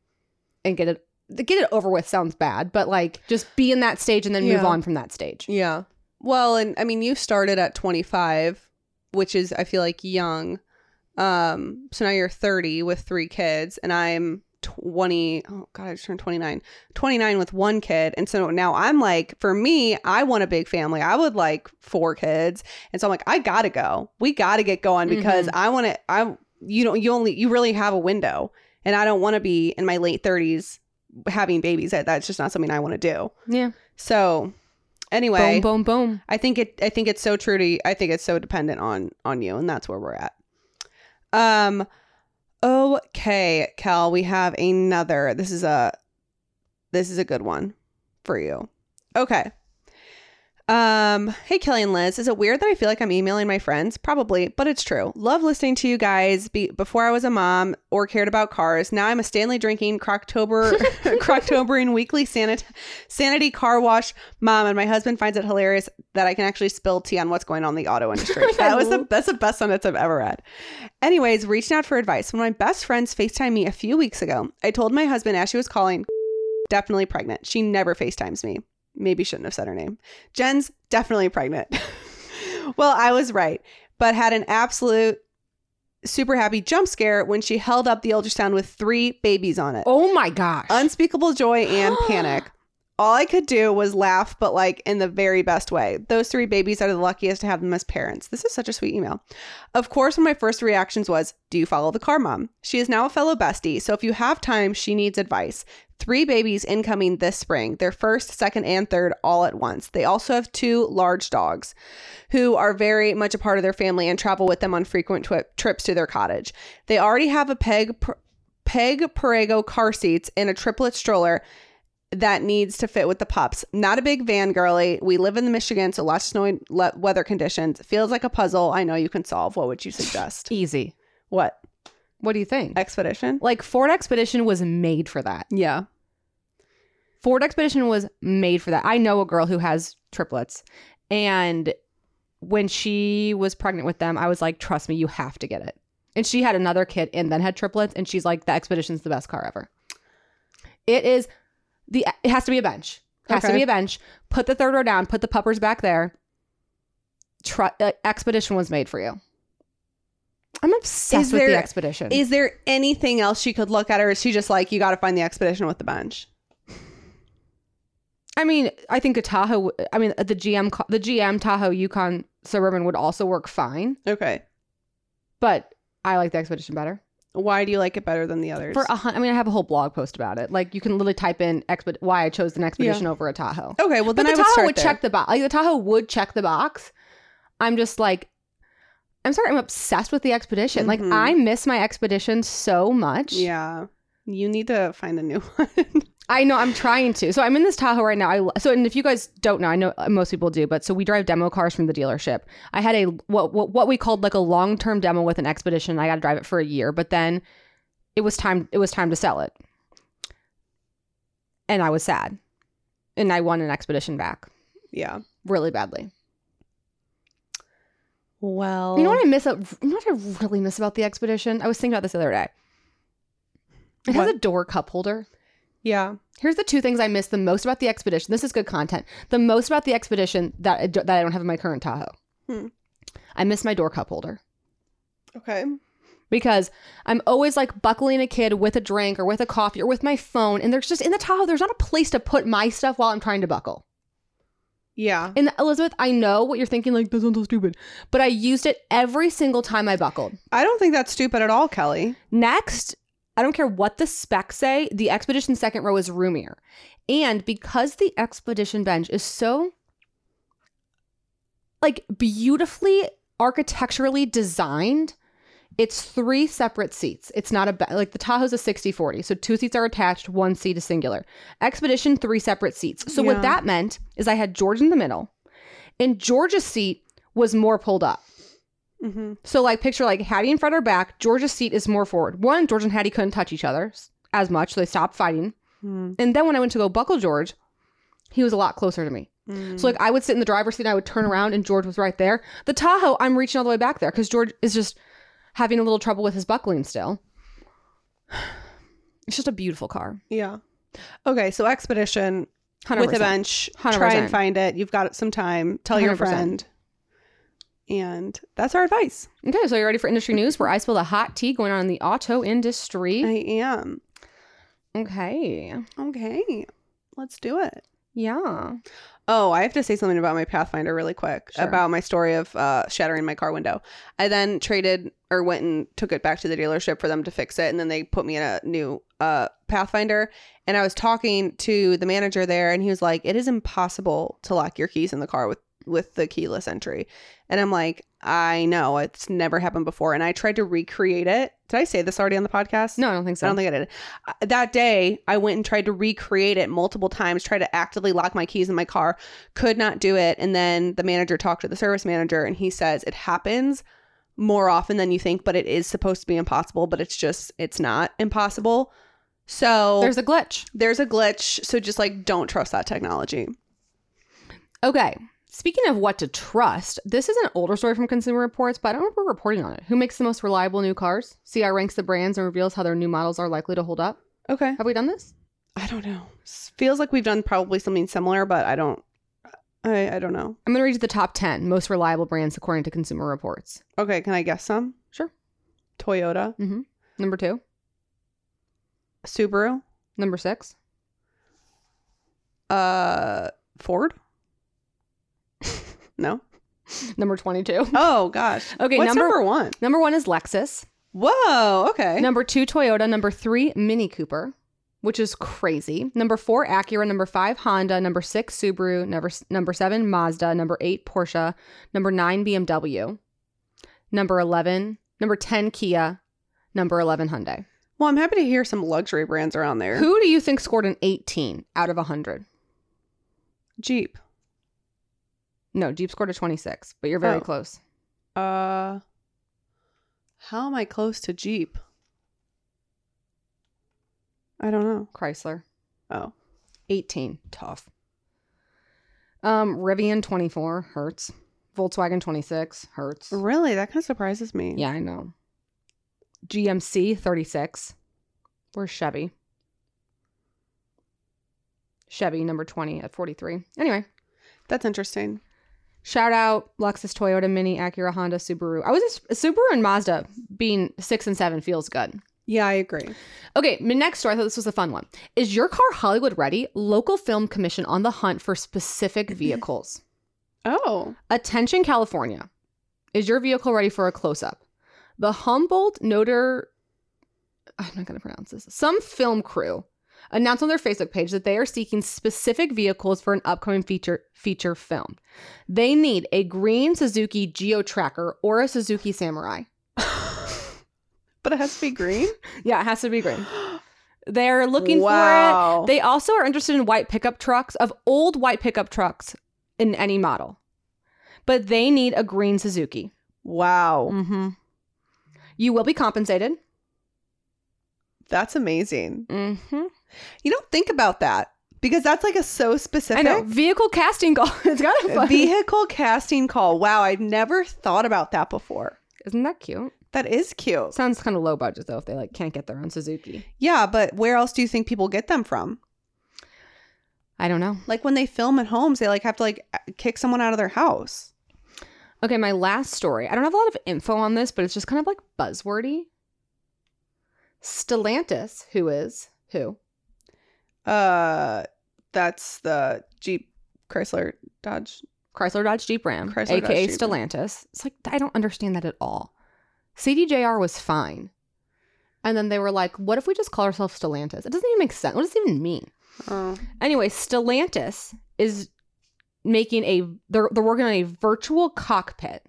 and get it get it over with sounds bad, but like just be in that stage and then move on from that stage. Yeah. Well, and I mean, you started at 25, which is I feel like young. Um, so now you're 30 with three kids, and I'm 20. Oh God, I just turned 29. 29 with one kid, and so now I'm like, for me, I want a big family. I would like four kids, and so I'm like, I gotta go. We gotta get going because I want to. I you don't you only you really have a window, and I don't want to be in my late 30s having babies. That that's just not something I want to do. Yeah. So anyway, Boom, boom, boom. I think it I think it's so true to I think it's so dependent on on you and that's where we're at. Um okay, Cal, we have another. This is a this is a good one for you. Okay. Um, hey Kelly and Lizz, is it weird that I feel like I'm emailing my friends? Probably, but it's true. Love listening to you guys be- before I was a mom or cared about cars. Now I'm a Stanley drinking Croctober Croctobering weekly sanit- sanity car wash mom, and my husband finds it hilarious that I can actually spill tea on what's going on in the auto industry. that was the that's the best sentence I've ever read. Anyways, reaching out for advice. When my best friends Facetime me a few weeks ago, I told my husband as she was calling, definitely pregnant. She never FaceTimes me. Maybe shouldn't have said her name. Jen's definitely pregnant. well, I was right, but had an absolute super happy jump scare when she held up the ultrasound with three babies on it. Oh my gosh. Unspeakable joy and panic. All I could do was laugh, but like in the very best way. Those three babies are the luckiest to have them as parents. This is such a sweet email. Of course, one of my first reactions was, Do you follow the car mom? She is now a fellow bestie, so if you have time, she needs advice. Three babies incoming this spring, their first, second, and third all at once. They also have two large dogs who are very much a part of their family and travel with them on frequent twi- trips to their cottage. They already have a peg. Per- Peg Perego car seats and a triplet stroller that needs to fit with the pups. Not a big van girly. We live in the Michigan, so lots of snowy le- weather conditions. Feels like a puzzle. I know you can solve. What would you suggest? Easy. what What do you think? expedition? Like Ford Expedition was made for that. Yeah. Ford Expedition was made for that. I know a girl who has triplets and when she was pregnant with them, I was like, "Trust me, you have to get it." And she had another kid and then had triplets and she's like, "The Expedition's the best car ever." It is the it has to be a bench. It has to be a bench. Put the third row down, put the puppers back there. Uh, Expedition was made for you. I'm obsessed with the Expedition. Is there anything else she could look at, or is she just like, you got to find the expedition with the bench? I mean, I think a Tahoe. I mean, the GM, the GM Tahoe Yukon Suburban would also work fine, Okay. but I like the Expedition better. Why do you like it better than the others? For a hun- I mean, I have a whole blog post about it. Like, you can literally type in exped- why I chose an Expedition over a Tahoe. okay, well but then the I would Tahoe start would there. check the box. Like, the Tahoe would check the box. I'm just like, I'm sorry, I'm obsessed with the Expedition. Mhm. Like, I miss my Expedition so much. Yeah. You need to find a new one. I know I'm trying to. So I'm in this Tahoe right now. I so and if you guys don't know, I know uh, most people do, but so we drive demo cars from the dealership. I had a what what, what we called like a long term demo with an expedition. I got to drive it for a year, but then it was time it was time to sell it, and I was sad, and I won an expedition back. Yeah. really badly. Well, You know what I miss? Uh, you know what I really miss about the Expedition? I was thinking about this the other day. It has a door cup holder. Yeah. Here's the two things I miss the most about the Expedition. This is good content. The most about the Expedition that I, that I don't have in my current Tahoe. Hmm. I miss my door cup holder Okay. because I'm always like buckling a kid with a drink or with a coffee or with my phone, and there's just in the Tahoe there's not a place to put my stuff while I'm trying to buckle. Yeah. And Elizabeth, I know what you're thinking, like that sounds so stupid, but I used it every single time I buckled. I don't think that's stupid at all, Kelly. Next, I don't care what the specs say, the Expedition second row is roomier. And because the Expedition bench is so like beautifully architecturally designed, it's three separate seats. It's not a be- like the Tahoe's a 60/40, so two seats are attached, one seat is singular. Expedition three separate seats. So Yeah. what that meant is I had George in the middle, and George's seat was more pulled up. Mm-hmm. So like picture like Hattie in front or back, George's seat is more forward. One, George and Hattie couldn't touch each other as much, so they stopped fighting. Hmm. And then when I went to go buckle George, he was a lot closer to me. Mm. So like I would sit in the driver's seat and I would turn around and George was right there. The Tahoe, I'm reaching all the way back there because George is just having a little trouble with his buckling still. It's just a beautiful car. Yeah. Okay, so expedition 100%. with a bench. Try 100%. and find it. You've got some time. Tell your 100%. friend. And that's our advice. Okay, so you ready for industry news where I spill the hot tea going on in the auto industry? I am. Okay. Okay. Let's do it. Yeah. Oh, I have to say something about my Pathfinder really quick Sure. about my story of uh, shattering my car window. I then traded or went and took it back to the dealership for them to fix it, and then they put me in a new uh, Pathfinder. And I was talking to the manager there, and he was like, "It is impossible to lock your keys in the car with with the keyless entry." And I'm like, "I know it's never happened before." And I tried to recreate it. Did I say this already on the podcast? No, I don't think so. I don't think I did. Uh, That day, I went and tried to recreate it multiple times, tried to actively lock my keys in my car, could not do it. And then the manager talked to the service manager, and he says it happens more often than you think, but it is supposed to be impossible, but it's just, it's not impossible. So There's a glitch. there's a glitch. So just like, don't trust that technology. Okay. Speaking of what to trust, this is an older story from Consumer Reports, but I don't know if we're reporting on it. Who makes the most reliable new cars? CR ranks the brands and reveals how their new models are likely to hold up. Okay. Have we done this? I don't know. Feels like we've done probably something similar, but I don't, I, I don't know. I'm going to read you the top 10 most reliable brands according to Consumer Reports. Okay. Can I guess some? Sure. Toyota, Mm-hmm. Number two, Subaru, number six, uh, Ford? No. number 22. Oh gosh. Okay, What's number- number, one? Number one is Lexus. Whoa. Okay. Number two, Toyota. Number three, Mini Cooper, which is crazy. Number four, Acura. Number five, Honda. Number six, Subaru. Number number seven, Mazda. Number eight, Porsche. Number nine, BMW. Number eleven, number ten, Kia. Number eleven, Hyundai. Well, I'm happy to hear some luxury brands around there. Who do you think scored an eighteen out of hundred? Jeep. No, Jeep scored a twenty-six, but you're very Oh. close. Uh. How am I close to Jeep? I don't know. Chrysler, Oh. eighteen, tough. Um, Rivian, twenty-four, hurts. Volkswagen, twenty-six, hurts. Really? That kind of surprises me. Yeah, I know. GMC 36. Where's Chevy? Chevy number 20 at 43. Anyway, That's interesting. Shout out Lexus, Toyota, Mini, Acura, Honda, Subaru. I was just, Subaru and Mazda being 6 and 7 feels good. Yeah, I agree. Okay, my next story, I thought this was a fun one. Is your car Hollywood ready? Local film commission on the hunt for specific vehicles. Oh. Attention, California. Is your vehicle ready for a close up? The Humboldt Notre, I'm not going to pronounce this, some film crew announced on their Facebook page that they are seeking specific vehicles for an upcoming feature feature film. They need a green Suzuki Geo Tracker or a Suzuki Samurai. But it has to be green? Yeah, it has to be green. They're looking Wow. for it. They also are interested in white pickup trucks, of old white pickup trucks in any model. But they need a green Suzuki. Wow. Mm-hmm. You will be compensated. That's amazing. Mm-hmm. You don't think about that. because that's like a so specific I know. Vehicle casting call. it's kind of funny. vehicle casting call. Wow, I've never thought about that before. Isn't that cute? That is cute. Sounds kind of low budget though if they like can't get their own Suzuki. Yeah, but where else do you think people get them from? I don't know. Like when they film at homes, they like have to like kick someone out of their house. Okay, my last story. I don't have a lot of info on this, but it's just kind of like buzzwordy. Stellantis, who is who? Uh, that's the Jeep Chrysler Dodge. Chrysler Dodge Jeep Ram, Chrysler Dodge aka Jeep. Stellantis. It's like I don't understand that at all. CDJR was fine. And then they were like, what if we just call ourselves Stellantis? It doesn't even make sense. What does it even mean? Oh, Anyway, Stellantis is making a they're they're working on a virtual cockpit.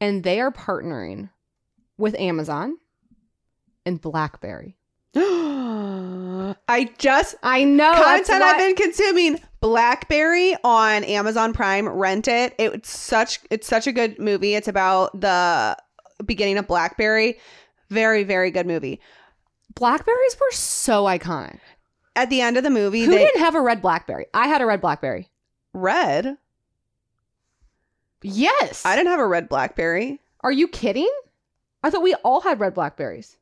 And they are partnering with Amazon and BlackBerry. I just I know content I've been consuming. Blackberry on Amazon Prime. Rent it. It's such it's such a good movie. It's about the beginning of Blackberry. Very very good movie. Blackberries were so iconic. At the end of the movie, Who they didn't have a red BlackBerry? I had a red BlackBerry. red. Yes. I didn't have a red Blackberry. Are you kidding? I thought we all had red Blackberries.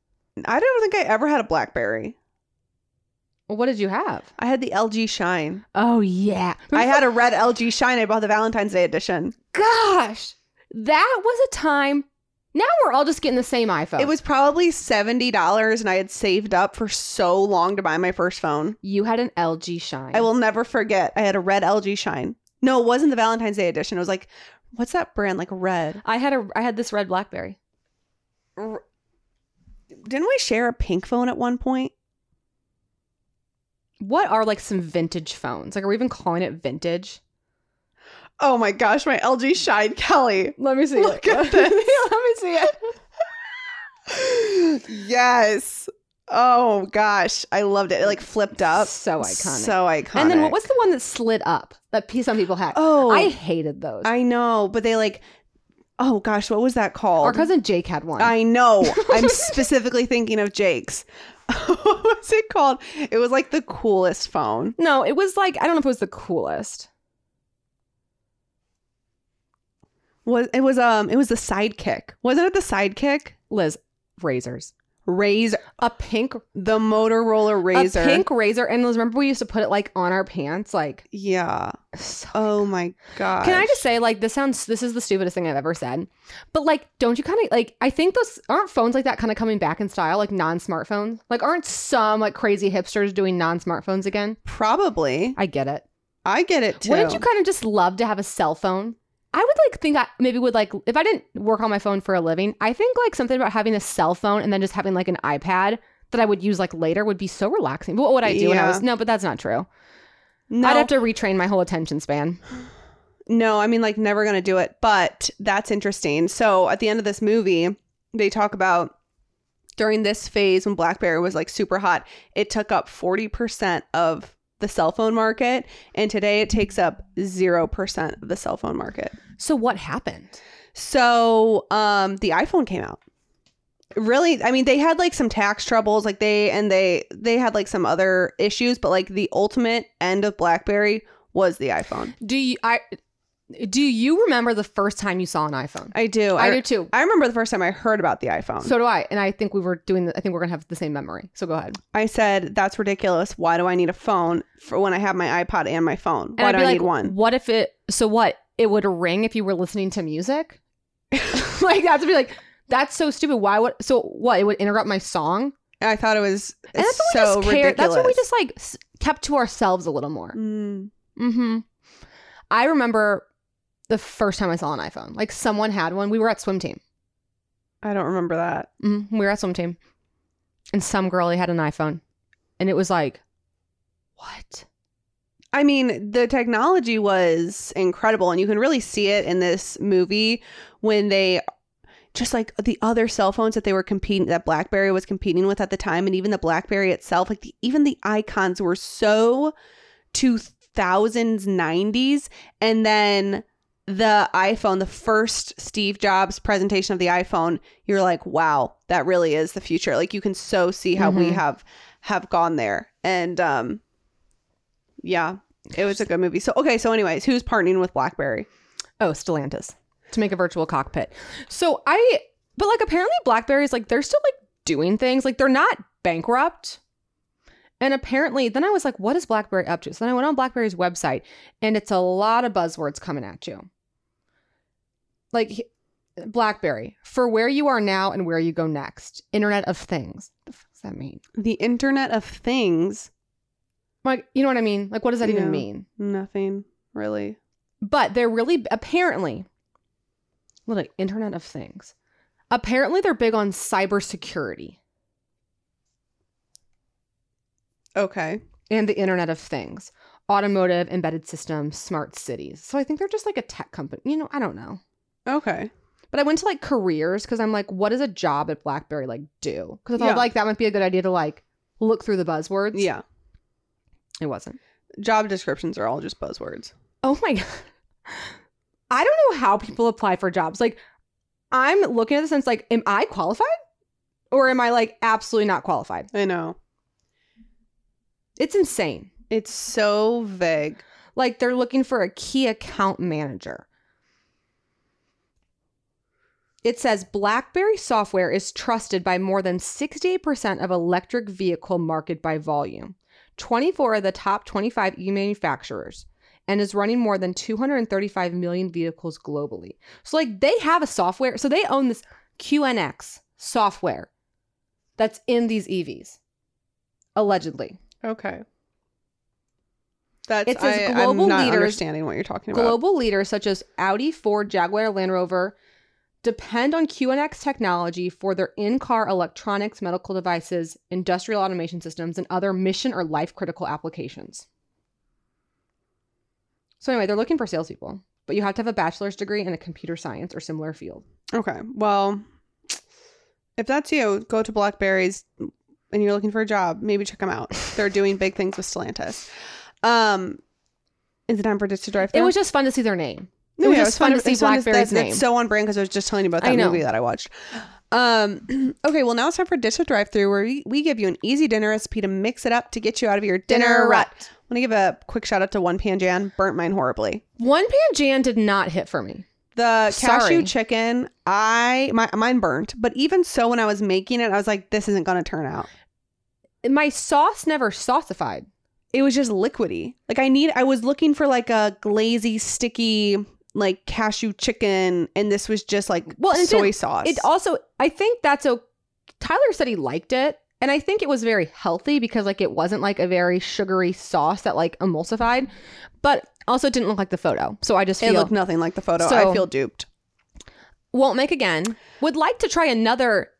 I don't think I ever had a Blackberry. Well, what did you have? I had the LG Shine. Oh yeah. I had a red LG Shine. I bought the Valentine's Day edition. gosh. That was a time. Now we're all just getting the same iPhone. It was probably seventy dollars, and I had saved up for so long to buy my first phone. you had an LG Shine. I will never forget. I had a red LG Shine. No, it wasn't the Valentine's Day edition. It was like, what's that brand? Like red. I had a I had this red BlackBerry. Didn't we share a pink phone at one point? What are like some vintage phones? Like are we even calling it vintage? Oh my gosh, my LG Shine, Kelly. Let me see Look it. at this. Let me see it. yes. Oh gosh, I loved it. It like flipped up. So iconic. So iconic. And then what was the one that slid up? That some people had. Oh, I hated those. I know, but they like. Oh gosh, what was that called? Our cousin Jake had one. I know. I'm specifically thinking of Jake's. what was it called? It was like the coolest phone. no, it was like I don't know if it was the coolest. Was it was um it was the sidekick. Wasn't it the sidekick? Lizz, razors. Razr A pink the Motorola Razr. A pink razor. And Lizz, remember we used to put it like on our pants? Like Yeah. so Oh my god. Can I just say, like, this sounds, this is the stupidest thing I've ever said. But, like, don't you kind of, like, I think those, aren't phones like that kind of coming back in style, like non smartphones? Like, aren't some, like, crazy hipsters doing non smartphones again? probably? I get it. I get it too. Wouldn't you kind of just love to have a cell phone? I would, like, think I maybe would, like, if I didn't work on my phone for a living, I think, like, something about having a cell phone and then just having, like, an iPad that I would use, like, later would be so relaxing. But what would I do when I was, no, but that's not true. no, I'd have to retrain my whole attention span. no, I mean like never gonna do it. But that's interesting. So at the end of this movie, they talk about during this phase when BlackBerry was like super hot, it took up 40% of the cell phone market. And today it takes up 0% of the cell phone market. So, what happened? So um the iPhone came out. Really, I mean they had like some tax troubles, like they and they they had like some other issues, but like the ultimate end of BlackBerry was the iPhone. Do you I do you remember the first time you saw an iPhone? I do. I do too. I remember the first time I heard about the iPhone. So do I, and I think we were doing. The, I think we're gonna have the same memory. So go ahead. I said, "That's ridiculous. Why do I need a phone for when I have my iPod and my phone? And Why I'd do I like, need one?" What if it? So what? It would ring if you were listening to music. like that's be like that's so stupid. Why would? So what? It would interrupt my song. I thought it was And that's what so we just cared. ridiculous. That's what we just like kept to ourselves a little more. Mm. Mm-hmm. I remember the first time I saw an iPhone. Like someone had one. We were at swim team. I don't remember that. Mhm, We were at swim team, and some girlie had an iPhone, and it was like, what? I mean, the technology was incredible, and you can really see it in this movie when they just like the other cell phones that they were competing that BlackBerry was competing with at the time, and even the BlackBerry itself, like the, even the icons were so 2000s, 90s, and then the iPhone, the first Steve Jobs presentation of the iPhone, you're like, wow, that really is the future. Like you can so see how we Mhm. have have gone there. And um yeah, it was a good movie. So okay, so anyways, who's partnering with BlackBerry? Oh, Stellantis to make a virtual cockpit. So I, but like apparently Blackberry's like they're still like doing things. Like they're not bankrupt. And apparently, then I was like, what is BlackBerry up to? So then I went on BlackBerry's website and it's a lot of buzzwords coming at you. Like BlackBerry, for where you are now and where you go next. Internet of Things. What the fuck does that mean? The Internet of Things. Like, you know what I mean? Like, what does that even mean? Nothing really. But they're really apparently like Internet of Things. Apparently they're big on cybersecurity Okay. and the Internet of Things. Automotive, embedded systems, smart cities. So I think they're just like a tech company. You know, I don't know. Okay. But I went to like careers because I'm like, what does a job at BlackBerry like do? Because I thought Yeah. like that might be a good idea to like look through the buzzwords. Yeah. It wasn't. Job descriptions are all just buzzwords. Oh my god. I don't know how people apply for jobs. Like I'm looking at the sense like, am I qualified? Or am I like absolutely not qualified? I know. It's insane. It's so vague. Like they're looking for a key account manager. It says BlackBerry software is trusted by more than 68% of electric vehicle market by volume, 24 of the top 25 e manufacturers, and is running more than 235 million vehicles globally. So, like, they have a software. So, they own this QNX software that's in these EVs, allegedly. Okay. That's It says I, global I'm not leaders- understanding what you're talking about. Global leaders such as Audi, Ford, Jaguar, Land Rover depend on QNX technology for their in car electronics, medical devices, industrial automation systems, and other mission or life critical applications. So, anyway, they're looking for salespeople, but you have to have a bachelor's degree in a computer science or similar field. Okay. Well, if that's you, go to Blackberries and you're looking for a job, maybe check them out. They're doing big things with Stellantis. Um, is it time for Ditch to Drive It was just fun to see their name. It was yeah, just fun to see Blackberry's name. That's so on brand because I was just telling you about that movie that I watched. Um, okay, well now it's time for Dish to Drive Through, where we, we give you an easy dinner recipe to mix it up to get you out of your dinner, Dinner rut. rut. Want to give a quick shout out to One Pan Jan, burnt mine horribly. One Pan Jan did not hit for me. The cashew Sorry. chicken, I my mine burnt, but even so, when I was making it, I was like, this isn't going to turn out. My sauce never saucified. It was just liquidy. Like I need, I was looking for like a glazy, sticky, like cashew chicken, and this was just like Well, it soy didn't- sauce. It also, I think that's a. Tyler said he liked it, and I think it was very healthy because like it wasn't like a very sugary sauce that like emulsified, but also it didn't look like the photo. So I just it feel looked nothing like the photo. So- I feel duped. won't make again. Would like to try another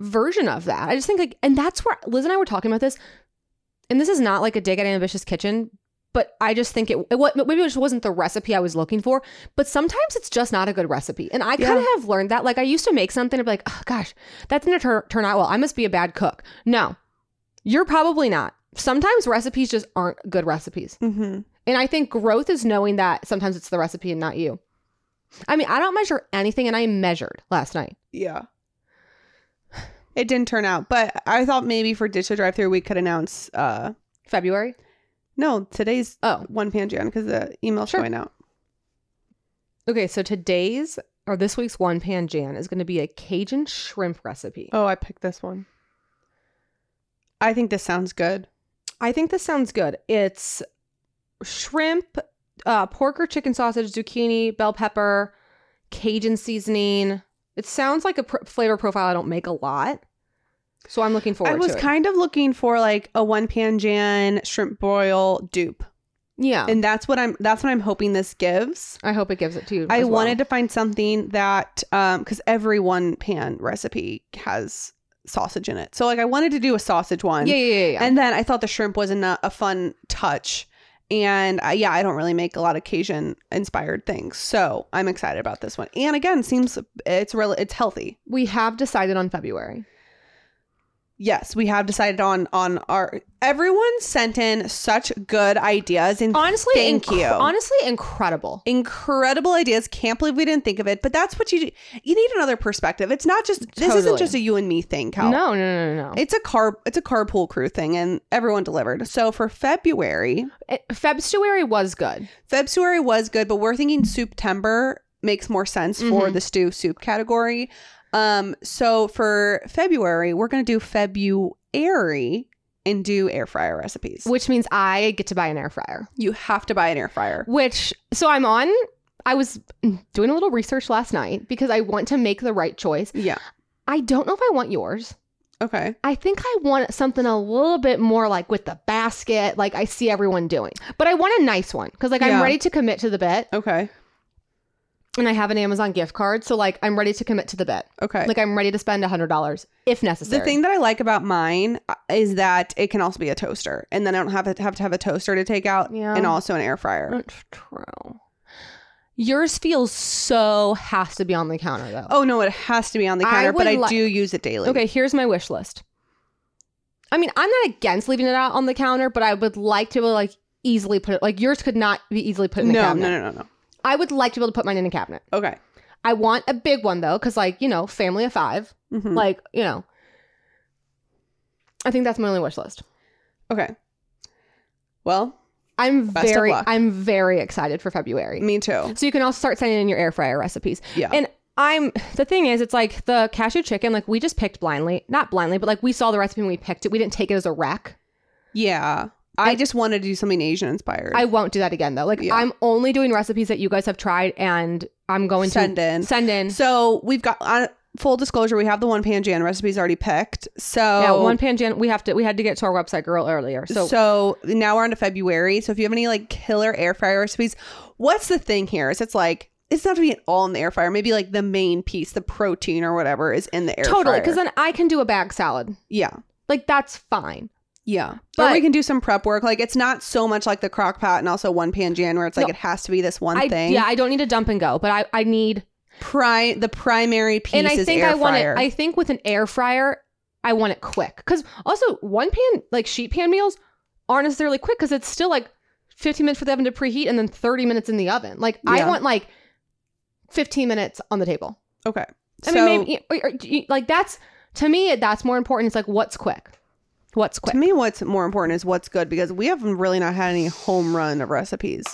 version of that. I just think like, and that's where Lizz and I were talking about this, and this is not like a dig at Ambitious Kitchen. But I just think it, it maybe it just wasn't the recipe I was looking for. But sometimes it's just not a good recipe, and I kind of Yeah. have learned that. Like I used to make something and be like, oh gosh, that didn't tur- turn out well. I must be a bad cook. No, you're probably not. Sometimes recipes just aren't good recipes. Mm-hmm. And I think growth is knowing that sometimes it's the recipe and not you. I mean, I don't measure anything, and I measured last night. Yeah. It didn't turn out, but I thought maybe for Ditch to Drive Through we could announce. uh February. No, today's Oh, one pan Jan because the email's Sure. going out. okay. So today's or this week's one pan Jan is going to be a Cajun shrimp recipe. Oh, I picked this one. I think this sounds good. I think this sounds good. It's shrimp, uh, pork or chicken sausage, zucchini, bell pepper, Cajun seasoning. It sounds like a pr- flavor profile I don't make a lot, so I'm looking forward I was kind of looking for like a one pan Jan shrimp broil dupe, yeah, and that's what I'm. That's what I'm hoping this gives. I hope it gives it to you. I well. wanted to find something that, um, because every one pan recipe has sausage in it. So like I wanted to do a sausage one. Yeah, yeah, yeah. yeah. And then I thought the shrimp was a, a fun touch. And I, yeah, I don't really make a lot of Cajun inspired things, so I'm excited about this one. And again, seems it's really it's healthy. we have decided on February. Yes, we have decided on on our. Everyone sent in such good ideas, and Honestly, thank inc- you. Honestly, incredible. incredible ideas. Can't believe we didn't think of it, but that's what you do. You need another perspective. It's not just this isn't just a you and me thing, Cal. No, no, no, no. It's a car it's a carpool crew thing and everyone delivered. So for February, eh, It- February was good. February was good, but we're thinking September makes more sense for mm-hmm. the stew soup category. Um so for February, we're going to do February and do air fryer recipes. which means I get to buy an air fryer. You have to buy an air fryer. Which, so I'm on, I was doing a little research last night because I want to make the right choice. Yeah. I don't know if I want yours. Okay. I think I want something a little bit more like with the basket, like I see everyone doing. But I want a nice one because, like, Yeah. I'm ready to commit to the bit Okay. And I have an Amazon gift card. So, like, I'm ready to commit to the bit. Okay. Like, I'm ready to spend $100 if necessary. The thing that I like about mine uh, is that it can also be a toaster, and then I don't have to have to have a toaster to take out, Yeah. and also an air fryer. That's true. Yours feels so has to be on the counter though. Oh no, it has to be on the I counter, but I li- do use it daily. Okay, here's my wish list. I mean, I'm not against leaving it out on the counter, but I would like to be able to, like easily put it like yours could not be easily put in the No, cabinet. no, no, no, no. I would like to be able to put mine in a cabinet. Okay. I want a big one though, because like, you know, family of 5 Mhm. Like, you know. I think that's my only wish list. Okay. Well, I'm very. I'm very excited for February. me too. So you can also start sending in your air fryer recipes. Yeah. And I'm the thing is, it's like the cashew chicken, like we just picked blindly, not blindly, but like we saw the recipe and we picked it. We didn't take it as a rec. yeah. I just wanted to do something Asian inspired. I won't do that again though. Like Yeah. I'm only doing recipes that you guys have tried and I'm going Send to in. send in. so we've got on full disclosure, we have the one pan jan recipes already picked. So yeah, one pan jan. We have to we had to get to our website girl earlier. So, So, now we're on to February. So if you have any like killer air fryer recipes, what's the thing here? Is it's like it's not to be all in the air fryer. Maybe like the main piece, the protein or whatever, is in the air totally, because then I can do a bag salad. yeah, Like that's fine. Yeah. But- or we can do some prep work. Like it's not so much like the crock pot and also one pan jan where it's like No. it has to be this one I thing. yeah, I don't need to dump and go, but I I need Pri- the primary piece and I is think air I want it. I think with an air fryer, I want it quick because also one pan like sheet pan meals aren't necessarily quick because it's still like 15 minutes for the oven to preheat and then 30 minutes in the oven. Like I want like 15 minutes on the table. okay. I So, mean, maybe or- or- you- like that's to me that's more important. It's like what's quick, what's quick. to me, what's more important is what's good because we haven't really not had any home run of recipes.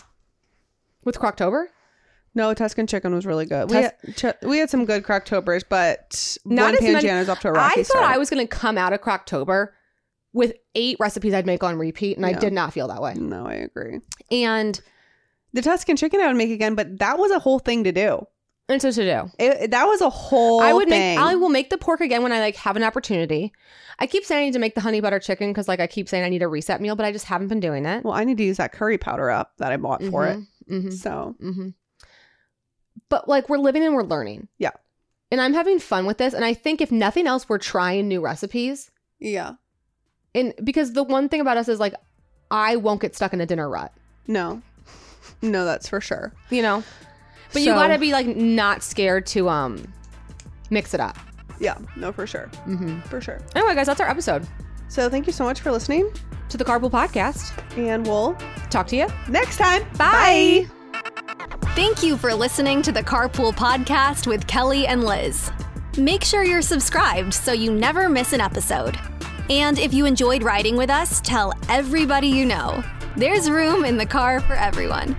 with Croctober, No, Tuscan chicken was really good. Tus- we, had, ch- we had some good Croctobers, but Not one as pan many- up to a rocky I thought start. I was going to come out of Croctober with eight recipes I'd make on repeat, and I did not feel that way. No, I agree. And The Tuscan chicken I would make again, but that was a whole thing to do. And so to do. It, that was a whole. I would thing. make I will make the pork again when I like have an opportunity. I keep saying I need to make the honey butter chicken because like I keep saying I need a reset meal, but I just haven't been doing it. Well, I need to use that curry powder up that I bought for it. hmm So hmm But like we're living and we're learning. Yeah. And I'm having fun with this. And I think if nothing else, we're trying new recipes. yeah, And because the one thing about us is like I won't get stuck in a dinner rut. no, no, that's for sure. You know? But you So- gotta be like not scared to um mix it up. Yeah, no, for sure, Mm-hmm. for sure. Anyway, guys, that's our episode So thank you so much for listening, to the Carpool Podcast. and we'll Talk to you. next time. Bye. Thank you for listening to the Carpool Podcast with Kelly and Lizz. Make sure you're subscribed so you never miss an episode. And if you enjoyed riding with us, tell everybody you know. There's room in the car for everyone.